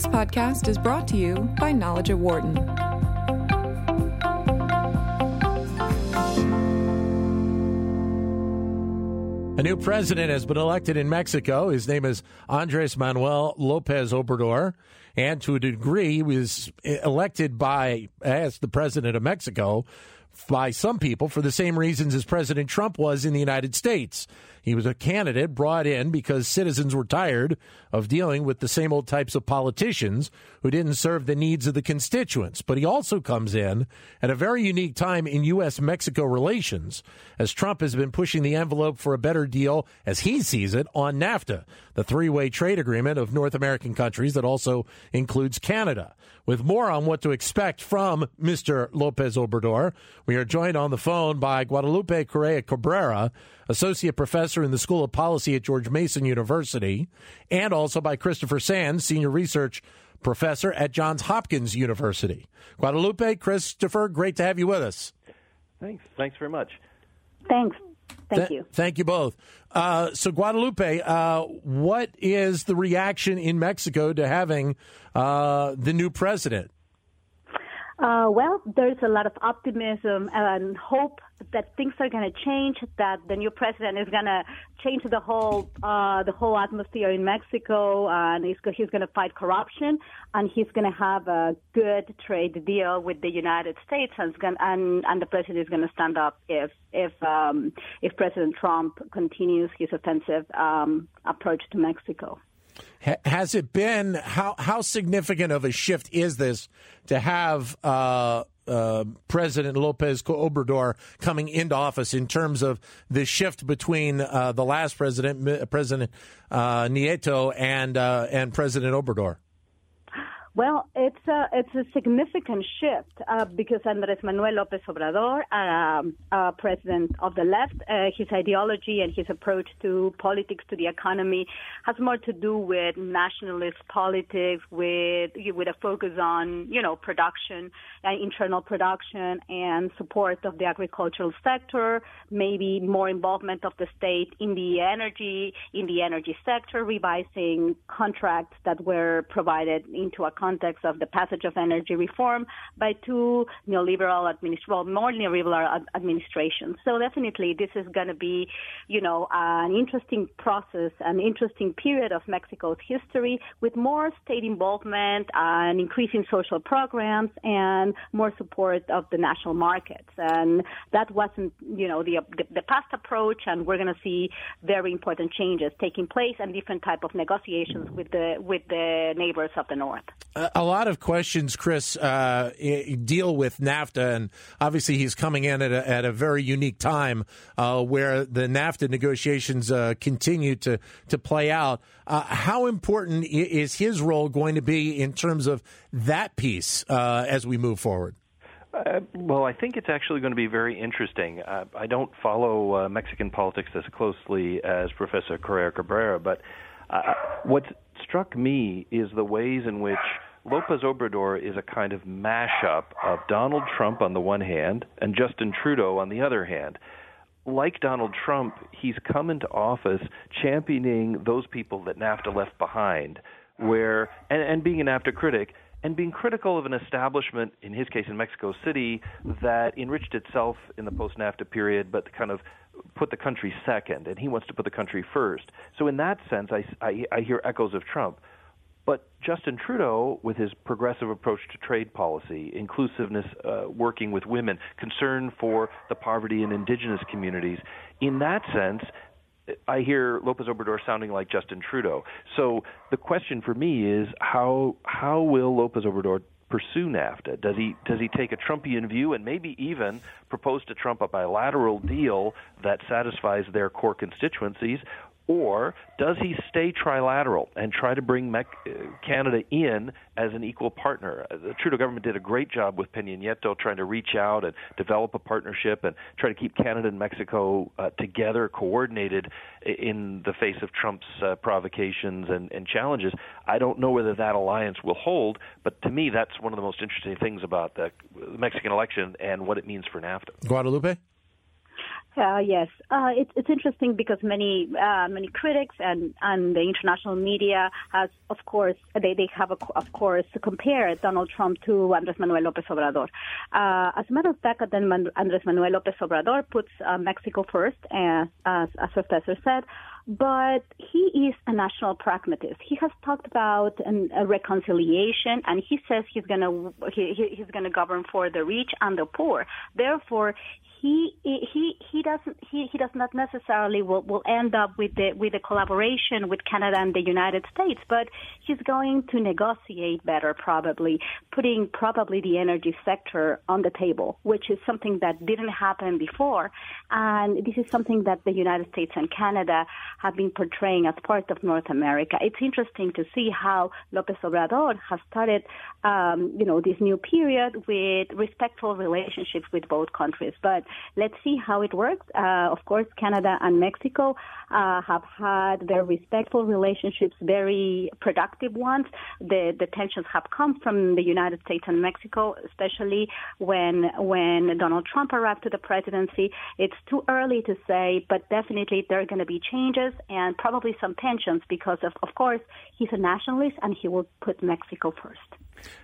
This podcast is brought to you by Knowledge at Wharton. A new president has been elected in Mexico. His name is Andres Manuel Lopez Obrador. And to a degree, he was elected by, as the president of Mexico, by some people for the same reasons as President Trump was in the United States. He was a candidate brought in because citizens were tired of dealing with the same old types of politicians who didn't serve the needs of the constituents. But he also comes in at a very unique time in U.S. Mexico relations, as Trump has been pushing the envelope for a better deal, as he sees it, on NAFTA, the three way trade agreement of North American countries that also includes Canada. With more on what to expect from Mr. Lopez Obrador, we are joined on the phone by Guadalupe Correa Cabrera, Associate Professor in the School of Policy at George Mason University, and also by Christopher Sands, Senior Research Professor at Johns Hopkins University. Guadalupe, Christopher, great to have you with us. Thanks. Thanks very much. Thanks. Thank Th- you. Thank you both. Uh, so, Guadalupe, uh, what is the reaction in Mexico to having uh, the new president? Uh, well, there's a lot of optimism and hope that things are going to change. That the new president is going to change the whole uh, the whole atmosphere in Mexico, and he's, he's going to fight corruption, and he's going to have a good trade deal with the United States, and gonna, and, and the president is going to stand up if if um, if President Trump continues his offensive um, approach to Mexico. Has it been how how significant of a shift is this to have uh, uh, President Lopez Obrador coming into office in terms of the shift between uh, the last president, President uh, Nieto, and uh, and President Obrador? Well, it's a it's a significant shift uh, because Andres Manuel López Obrador, um, uh, president of the left, uh, his ideology and his approach to politics, to the economy, has more to do with nationalist politics, with with a focus on you know production, uh, internal production, and support of the agricultural sector. Maybe more involvement of the state in the energy in the energy sector, revising contracts that were provided into a context of the passage of energy reform by two neoliberal administ- well, more neoliberal ad- administrations. So definitely this is going to be, you know, an interesting process, an interesting period of Mexico's history with more state involvement and increasing social programs and more support of the national markets. And that wasn't, you know, the, the, the past approach and we're going to see very important changes taking place and different type of negotiations with the, with the neighbors of the North a lot of questions, Chris, uh, deal with NAFTA, and obviously he's coming in at a, at a very unique time uh, where the NAFTA negotiations uh, continue to to play out. Uh, how important is his role going to be in terms of that piece uh, as we move forward? Uh, well, I think it's actually going to be very interesting. Uh, I don't follow uh, Mexican politics as closely as Professor Correa Cabrera, but uh, what struck me is the ways in which Lopez Obrador is a kind of mashup of Donald Trump on the one hand and Justin Trudeau on the other hand. Like Donald Trump, he's come into office championing those people that NAFTA left behind, where and, and being a NAFTA critic and being critical of an establishment, in his case in Mexico City, that enriched itself in the post NAFTA period, but kind of put the country second, and he wants to put the country first. So, in that sense, I, I, I hear echoes of Trump. But Justin Trudeau, with his progressive approach to trade policy, inclusiveness, uh, working with women, concern for the poverty in indigenous communities, in that sense, I hear Lopez Obrador sounding like Justin Trudeau. So the question for me is how how will Lopez Obrador pursue NAFTA? Does he does he take a Trumpian view and maybe even propose to Trump a bilateral deal that satisfies their core constituencies, or does he stay trilateral and try to bring uh, Canada in as an equal partner? Uh, the Trudeau government did a great job with Peña Nieto trying to reach out and develop a partnership and try to keep Canada and Mexico uh, together, coordinated in the face of Trump's uh, provocations and, and challenges. I don't know whether that alliance will hold, but to me, that's one of the most interesting things about the Mexican election and what it means for NAFTA. Guadalupe? Uh, yes, uh, it's it's interesting because many uh, many critics and, and the international media has of course they, they have a, of course compared Donald Trump to Andrés Manuel López Obrador. Uh, as a matter of fact, then Andrés Manuel López Obrador puts uh, Mexico first, as, as as Professor said, but he is a national pragmatist. He has talked about an, a reconciliation, and he says he's gonna he, he's gonna govern for the rich and the poor. Therefore, he he he doesn't he, he does not necessarily will, will end up with the with the collaboration with Canada and the United States, but he's going to negotiate better probably, putting probably the energy sector on the table, which is something that didn't happen before, and this is something that the United States and Canada have been portraying as part of North America. It's interesting to see how López Obrador has started, um, you know, this new period with respectful relationships with both countries, but let's see how it works. Uh, of course, Canada and Mexico uh, have had very respectful relationships, very productive ones. The, the tensions have come from the United States and Mexico, especially when when Donald Trump arrived to the presidency. It's too early to say, but definitely there are going to be changes and probably some tensions because of, of course, he's a nationalist and he will put Mexico first.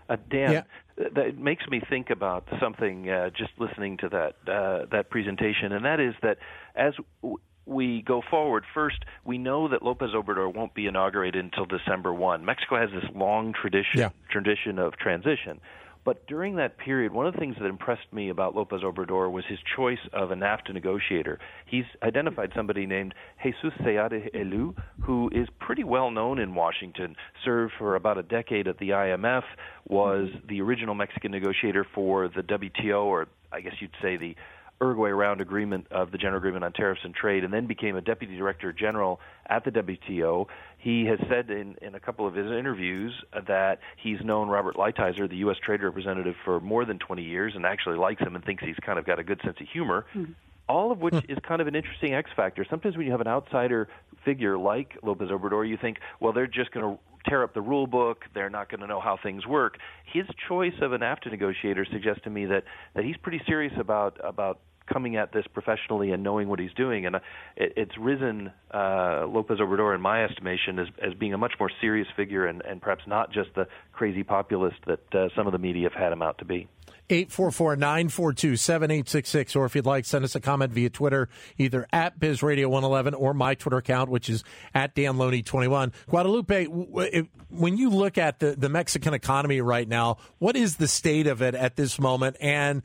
Uh, Dan, yeah. that makes me think about something uh, just listening to that uh, that presentation, and that is that as w- we go forward, first we know that Lopez Obrador won't be inaugurated until December one. Mexico has this long tradition yeah. tradition of transition. But during that period, one of the things that impressed me about Lopez Obrador was his choice of a NAFTA negotiator. He's identified somebody named Jesus Seade Elu, who is pretty well known in Washington, served for about a decade at the IMF, was the original Mexican negotiator for the WTO, or I guess you'd say the Uruguay round agreement of the General Agreement on Tariffs and Trade, and then became a deputy director general at the WTO. He has said in, in a couple of his interviews that he's known Robert Lighthizer, the U.S. Trade Representative, for more than 20 years, and actually likes him and thinks he's kind of got a good sense of humor. Mm-hmm all of which hmm. is kind of an interesting X factor. Sometimes when you have an outsider figure like Lopez Obrador, you think, well, they're just going to tear up the rule book. They're not going to know how things work. His choice of an NAFTA negotiator suggests to me that that he's pretty serious about about coming at this professionally and knowing what he's doing. And uh, it, it's risen uh, Lopez Obrador, in my estimation, as, as being a much more serious figure and, and perhaps not just the crazy populist that uh, some of the media have had him out to be. 844 942 7866. Or if you'd like, send us a comment via Twitter, either at BizRadio111 or my Twitter account, which is at DanLoney21. Guadalupe, when you look at the, the Mexican economy right now, what is the state of it at this moment? And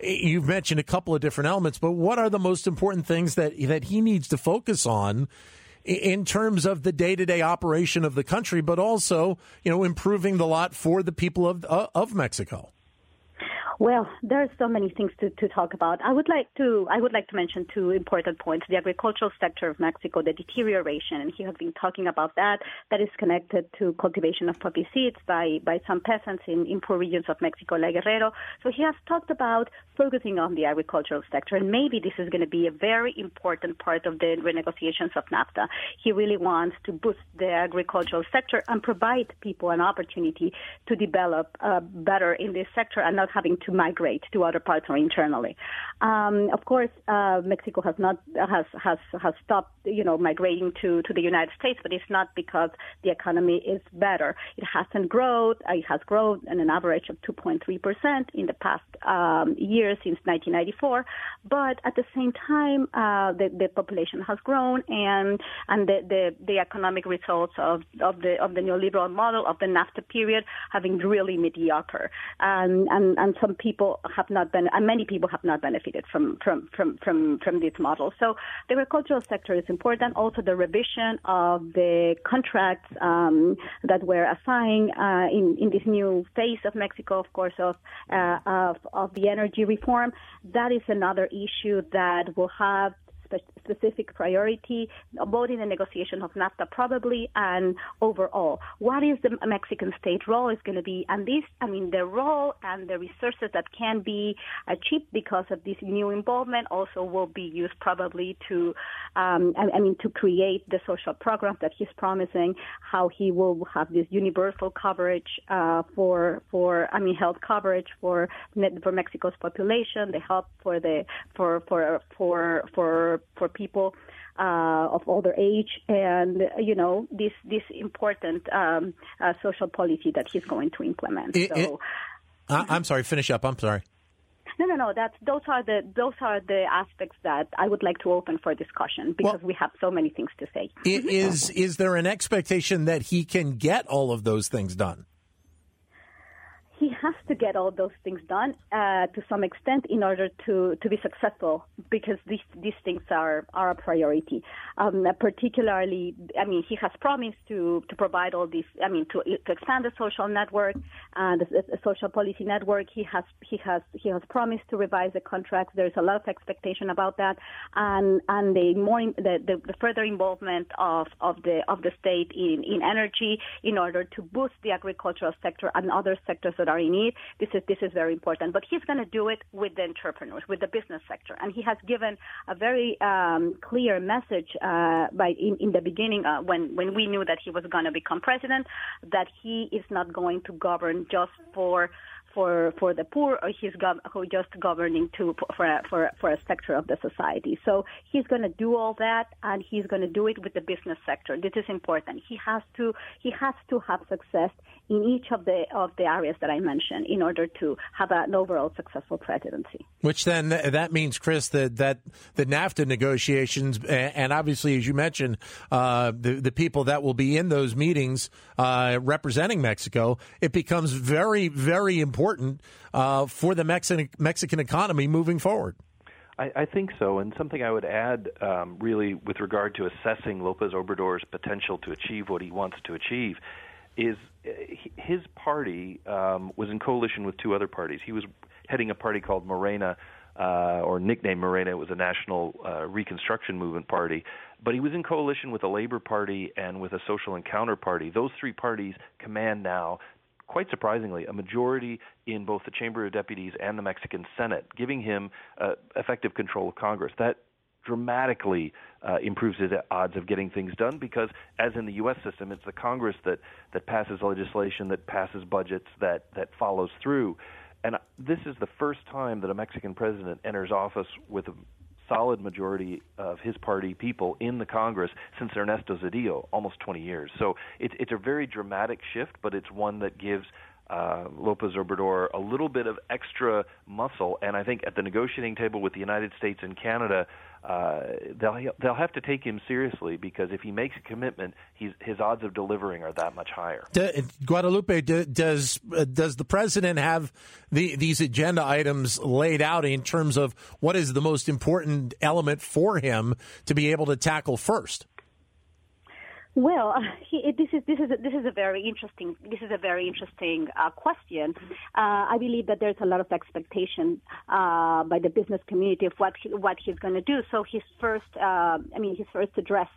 eh, you've mentioned a couple of different elements, but what are the most important things that, that he needs to focus on? in terms of the day-to-day operation of the country, but also, you know, improving the lot for the people of uh, of Mexico. Well, there are so many things to, to talk about. I would like to I would like to mention two important points: the agricultural sector of Mexico, the deterioration, and he has been talking about that. That is connected to cultivation of poppy seeds by by some peasants in, in poor regions of Mexico, like Guerrero. So he has talked about focusing on the agricultural sector, and maybe this is going to be a very important part of the renegotiations of NAFTA. He really wants to boost the agricultural sector and provide people an opportunity to develop uh, better in this sector and not having to migrate to other parts or internally. Um, of course, uh, Mexico has not has has has stopped you know migrating to to the United States, but it's not because the economy is better. It hasn't grown. It has grown at an average of 2.3 percent in the past um, year since 1994. But at the same time, uh, the the population has grown, and and the, the the economic results of of the of the neoliberal model of the NAFTA period have been really mediocre, and and and some people have not been, and many people have not benefited from from from from from this model. So the agricultural sector is important. Also, the revision of the contracts um, that were assigned uh, in in this new phase of Mexico, of course, of uh, of of the energy reform. That is another issue that will have specific priority, both in the negotiation of NAFTA probably and overall. What is the Mexican state role is going to be? And this, I mean, the role and the resources that can be achieved because of this new involvement also will be used probably to, um, I, I mean, to create the social program that he's promising. How he will have this universal coverage uh, for for I mean health coverage for for Mexico's population, the help for the for for for for for people uh, of older age, and you know this this important um, uh, social policy that he's going to implement. It, so, it, I'm sorry. Finish up. I'm sorry. No, no, no. That's those are the those are the aspects that I would like to open for discussion because well, we have so many things to say. Is is there an expectation that he can get all of those things done? He has to get all those things done uh, to some extent in order to, to be successful because these these things are, are a priority. Um, particularly, I mean, he has promised to, to provide all these. I mean, to, to expand the social network and the, the social policy network. He has he has he has promised to revise the contracts. There's a lot of expectation about that, and and the more the, the, the further involvement of, of the of the state in, in energy in order to boost the agricultural sector and other sectors that are in need. This is this is very important. But he's going to do it with the entrepreneurs, with the business sector, and he has given a very um, clear message uh, by in, in the beginning uh, when when we knew that he was going to become president that he is not going to govern just for for for the poor, or he's gov- who just governing to for for for a sector of the society. So he's going to do all that, and he's going to do it with the business sector. This is important. He has to he has to have success in each of the of the areas that I mentioned in order to have an overall successful presidency. Which then that means, Chris, that that the NAFTA negotiations, and obviously, as you mentioned, uh, the the people that will be in those meetings uh, representing Mexico, it becomes very very important uh, for the Mexican Mexican economy moving forward. I, I think so, and something I would add, um, really, with regard to assessing Lopez Obrador's potential to achieve what he wants to achieve, is uh, his party um, was in coalition with two other parties. He was heading a party called Morena, uh, or nicknamed Morena. It was a national uh, Reconstruction Movement party, but he was in coalition with a Labor Party and with a Social Encounter Party. Those three parties command now quite surprisingly, a majority in both the Chamber of Deputies and the Mexican Senate, giving him uh, effective control of Congress. That dramatically uh, improves his odds of getting things done because, as in the U.S. system, it's the Congress that, that passes legislation, that passes budgets, that, that follows through. And this is the first time that a Mexican president enters office with a solid majority of his party people in the Congress since Ernesto Zedillo, almost 20 years. So it's it's a very dramatic shift, but it's one that gives uh, Lopez Obrador a little bit of extra muscle. And I think at the negotiating table with the United States and Canada, uh, they'll they'll have to take him seriously because if he makes a commitment, he's, his odds of delivering are that much higher. Guadalupe, does uh, does the president have the, these agenda items laid out in terms of what is the most important element for him to be able to tackle first? Well, this is this is this is a very interesting this is a very interesting uh, question. Uh, I believe that there's a lot of expectation uh, by the business community of what he, what he's going to do. So his first, uh, I mean, his first address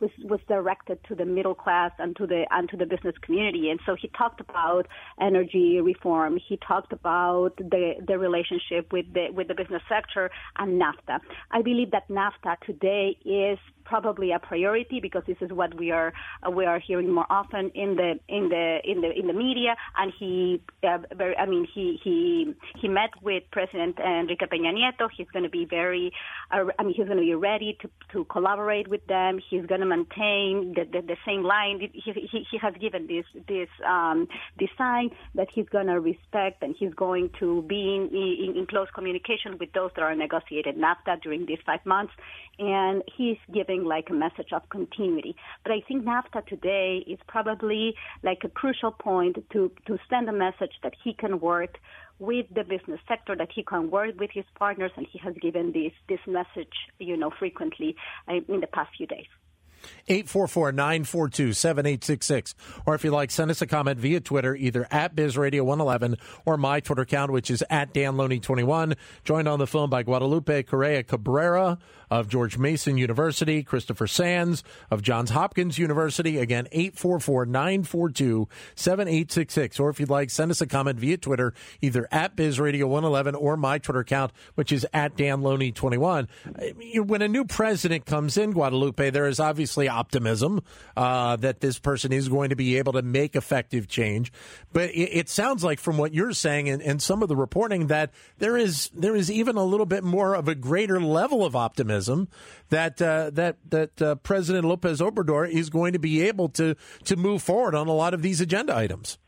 was was directed to the middle class and to the and to the business community. And so he talked about energy reform. He talked about the the relationship with the with the business sector and NAFTA. I believe that NAFTA today is probably a priority because this is what we are uh, we are hearing more often in the in the in the in the media. And he, uh, very, I mean, he he he met with President Enrique Peña Nieto. He's going to be very, uh, I mean, he's going to be ready to to collaborate with them. He's going to maintain the, the, the same line. He, he he has given this this um, design that he's going to respect and he's going to be in, in, in close communication with those that are negotiated NAFTA during these five months and he's giving like a message of continuity. But I think NAFTA today is probably like a crucial point to, to send a message that he can work with the business sector, that he can work with his partners, and he has given this, this message, you know, frequently uh, in the past few days. 844 942 7866. Or if you like, send us a comment via Twitter, either at BizRadio111 or my Twitter account, which is at DanLoney21. Joined on the phone by Guadalupe Correa Cabrera, of George Mason University, Christopher Sands of Johns Hopkins University. Again, 844 942 7866. Or if you'd like, send us a comment via Twitter, either at BizRadio111 or my Twitter account, which is at DanLoney21. When a new president comes in Guadalupe, there is obviously optimism uh, that this person is going to be able to make effective change. But it, it sounds like from what you're saying and, and, some of the reporting that there is there is even a little bit more of a greater level of optimism that uh, that that uh, President Lopez Obrador is going to be able to to move forward on a lot of these agenda items.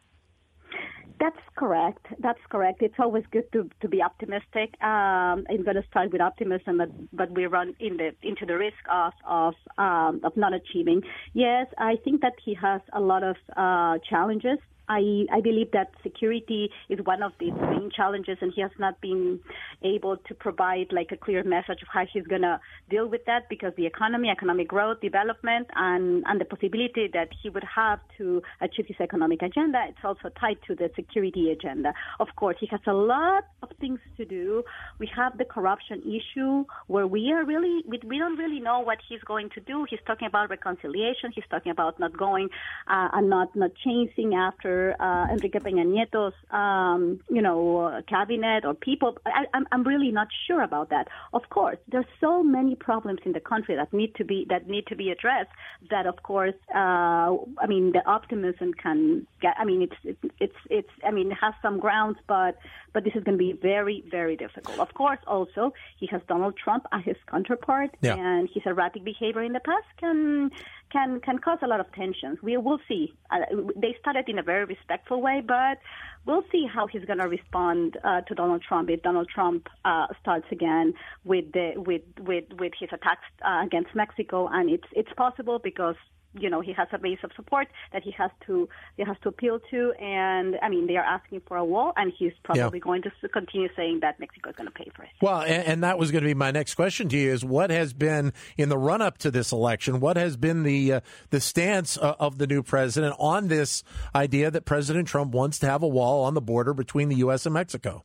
That's correct. That's correct. It's always good to, to be optimistic. Um, I'm going to start with optimism, but, but we run in the, into the risk of of um, of not achieving. Yes, I think that he has a lot of uh, challenges I, I believe that security is one of the main challenges, and he has not been able to provide like a clear message of how he's going to deal with that because the economy, economic growth, development, and, and the possibility that he would have to achieve his economic agenda, it's also tied to the security agenda. Of course, he has a lot of things to do. We have the corruption issue where we are really, we, we don't really know what he's going to do. He's talking about reconciliation. He's talking about not going uh, and not, not chasing after uh, Enrique Peña Nieto's, um, you know, cabinet or people. I, I'm, I'm really not sure about that. Of course, there's so many problems in the country that need to be that need to be addressed. That of course, uh, I mean, the optimism can get. I mean, it's it's it's, it's I mean, it has some grounds, but but this is going to be very very difficult. Of course, also he has Donald Trump as his counterpart, yeah. and his erratic behavior in the past can can can cause a lot of tensions. We will see. Uh, they started in a very respectful way, but we'll see how he's going to respond uh, to Donald Trump if Donald Trump uh, starts again with the with with with his attacks uh, against Mexico. And it's it's possible because you know he has a base of support that he has to he has to appeal to. And i mean they are asking for a wall and he's probably yeah. going to continue saying that mexico is going to pay for it. Well and, and, that was going to be my next question to you is what has been in the run up to this election what has been the uh, the stance uh, of the new president on this idea that president trump wants to have a wall on the border between the us and mexico?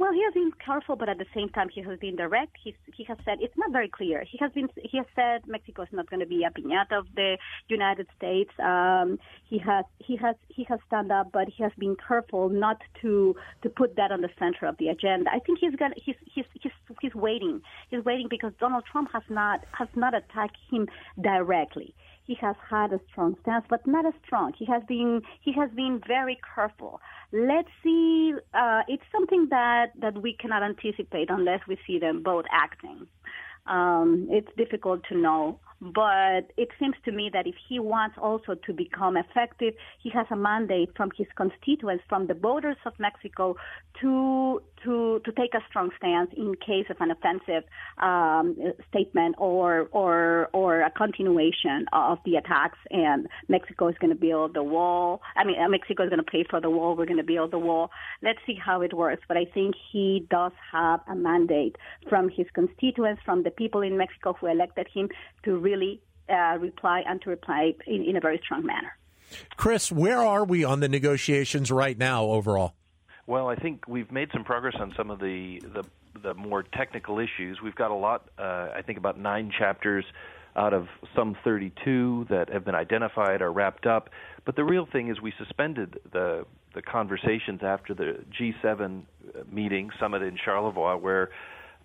Well, he has been careful, but at the same time, he has been direct. He's, he has said it's not very clear. He has been he has said Mexico is not going to be a piñata of the United States. Um, he has he has he has stand up, but he has been careful not to to put that on the center of the agenda. I think he's going he's he's he's he's waiting. He's waiting because Donald Trump has not has not attacked him directly he has had a strong stance, but not as strong. He has been he has been very careful. Let's see. Uh, it's something that that we cannot anticipate unless we see them both acting. Um, it's difficult to know but it seems to me that if he wants also to become effective, he has a mandate from his constituents, from the voters of Mexico, to to to take a strong stance in case of an offensive um, statement or or or a continuation of the attacks. And Mexico is going to build the wall. I mean, Mexico is going to pay for the wall. We're going to build the wall. Let's see how it works. But I think he does have a mandate from his constituents, from the people in Mexico who elected him, to really uh, reply and to reply in, in a very strong manner. Chris, where are we on the negotiations right now overall? Well, I think we've made some progress on some of the the, the more technical issues. We've got a lot. Uh, I think about nine chapters out of some 32 that have been identified or wrapped up. But the real thing is we suspended the the conversations after the G7 meeting summit in Charlevoix, where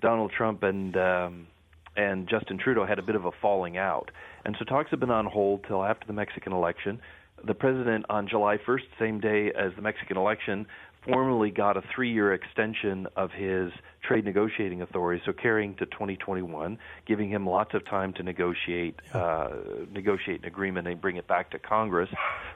Donald Trump and um, and Justin Trudeau had a bit of a falling out. And so talks have been on hold till after the Mexican election. The president, on July 1st, same day as the Mexican election, formally got a three year extension of his trade negotiating authority, so carrying to 2021, giving him lots of time to negotiate uh, negotiate an agreement and bring it back to Congress.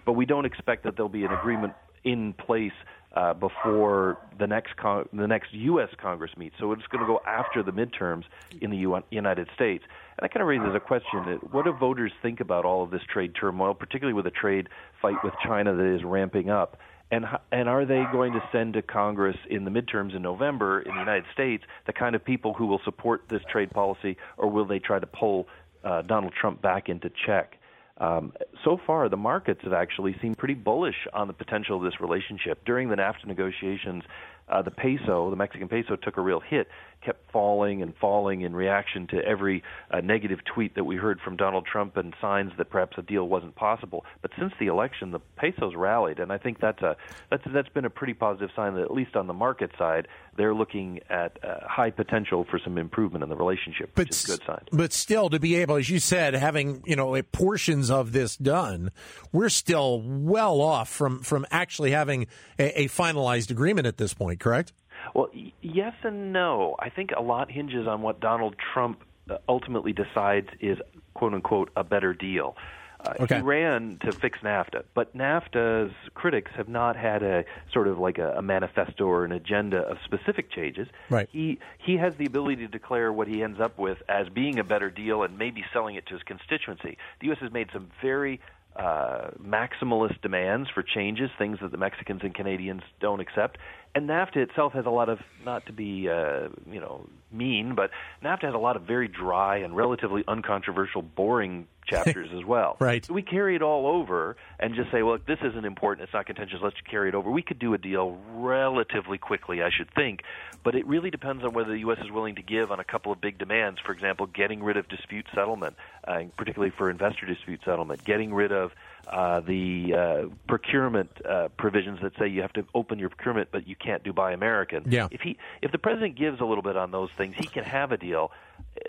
But we don't expect that there'll be an agreement in place uh, before the next con- the next U.S. Congress meets. So it's going to go after the midterms in the U- United States. And that kind of raises a question: What do voters think about all of this trade turmoil, particularly with a trade fight with China that is ramping up? And and are they going to send to Congress in the midterms in November in the United States the kind of people who will support this trade policy, or will they try to pull uh, Donald Trump back into check? Um, so far, the markets have actually seemed pretty bullish on the potential of this relationship. During the NAFTA negotiations, uh, the peso, the Mexican peso, took a real hit, kept falling and falling in reaction to every uh, negative tweet that we heard from Donald Trump and signs that perhaps a deal wasn't possible. But since the election, the peso's rallied, and I think that's a that's that's been a pretty positive sign that at least on the market side, they're looking at uh, high potential for some improvement in the relationship, which but, is a good sign. But still, to be able, as you said, having you know portions of this done, we're still well off from from actually having a, a finalized agreement at this point. Correct? Well, y- yes and no. I think a lot hinges on what Donald Trump uh, ultimately decides is "quote unquote" a better deal. Uh, Okay. He ran to fix NAFTA, but NAFTA's critics have not had a sort of like a, a manifesto or an agenda of specific changes. Right. He he has the ability to declare what he ends up with as being a better deal and maybe selling it to his constituency. The U.S. has made some very uh, maximalist demands for changes, things that the Mexicans and Canadians don't accept. And NAFTA itself has a lot of, not to be, uh, you know, mean, but NAFTA has a lot of very dry and relatively uncontroversial, boring chapters as well. Right. So we carry it all over and just say, well, this isn't important, it's not contentious, let's just carry it over. We could do a deal relatively quickly, I should think, but it really depends on whether the U.S. is willing to give on a couple of big demands. For example, getting rid of dispute settlement, uh, particularly for investor dispute settlement, getting rid of uh, the uh, procurement uh, provisions that say you have to open your procurement, but you can't do Buy American. Yeah. If he, if the president gives a little bit on those things, he can have a deal.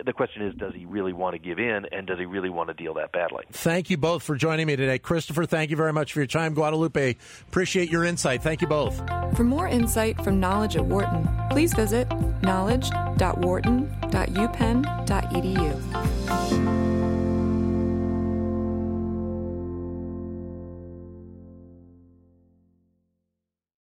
The question is, does he really want to give in, and does he really want to deal that badly? Thank you both for joining me today, Christopher. Thank you very much for your time, Guadalupe. Appreciate your insight. Thank you both. For more insight from Knowledge at Wharton, please visit knowledge.wharton.upenn.edu.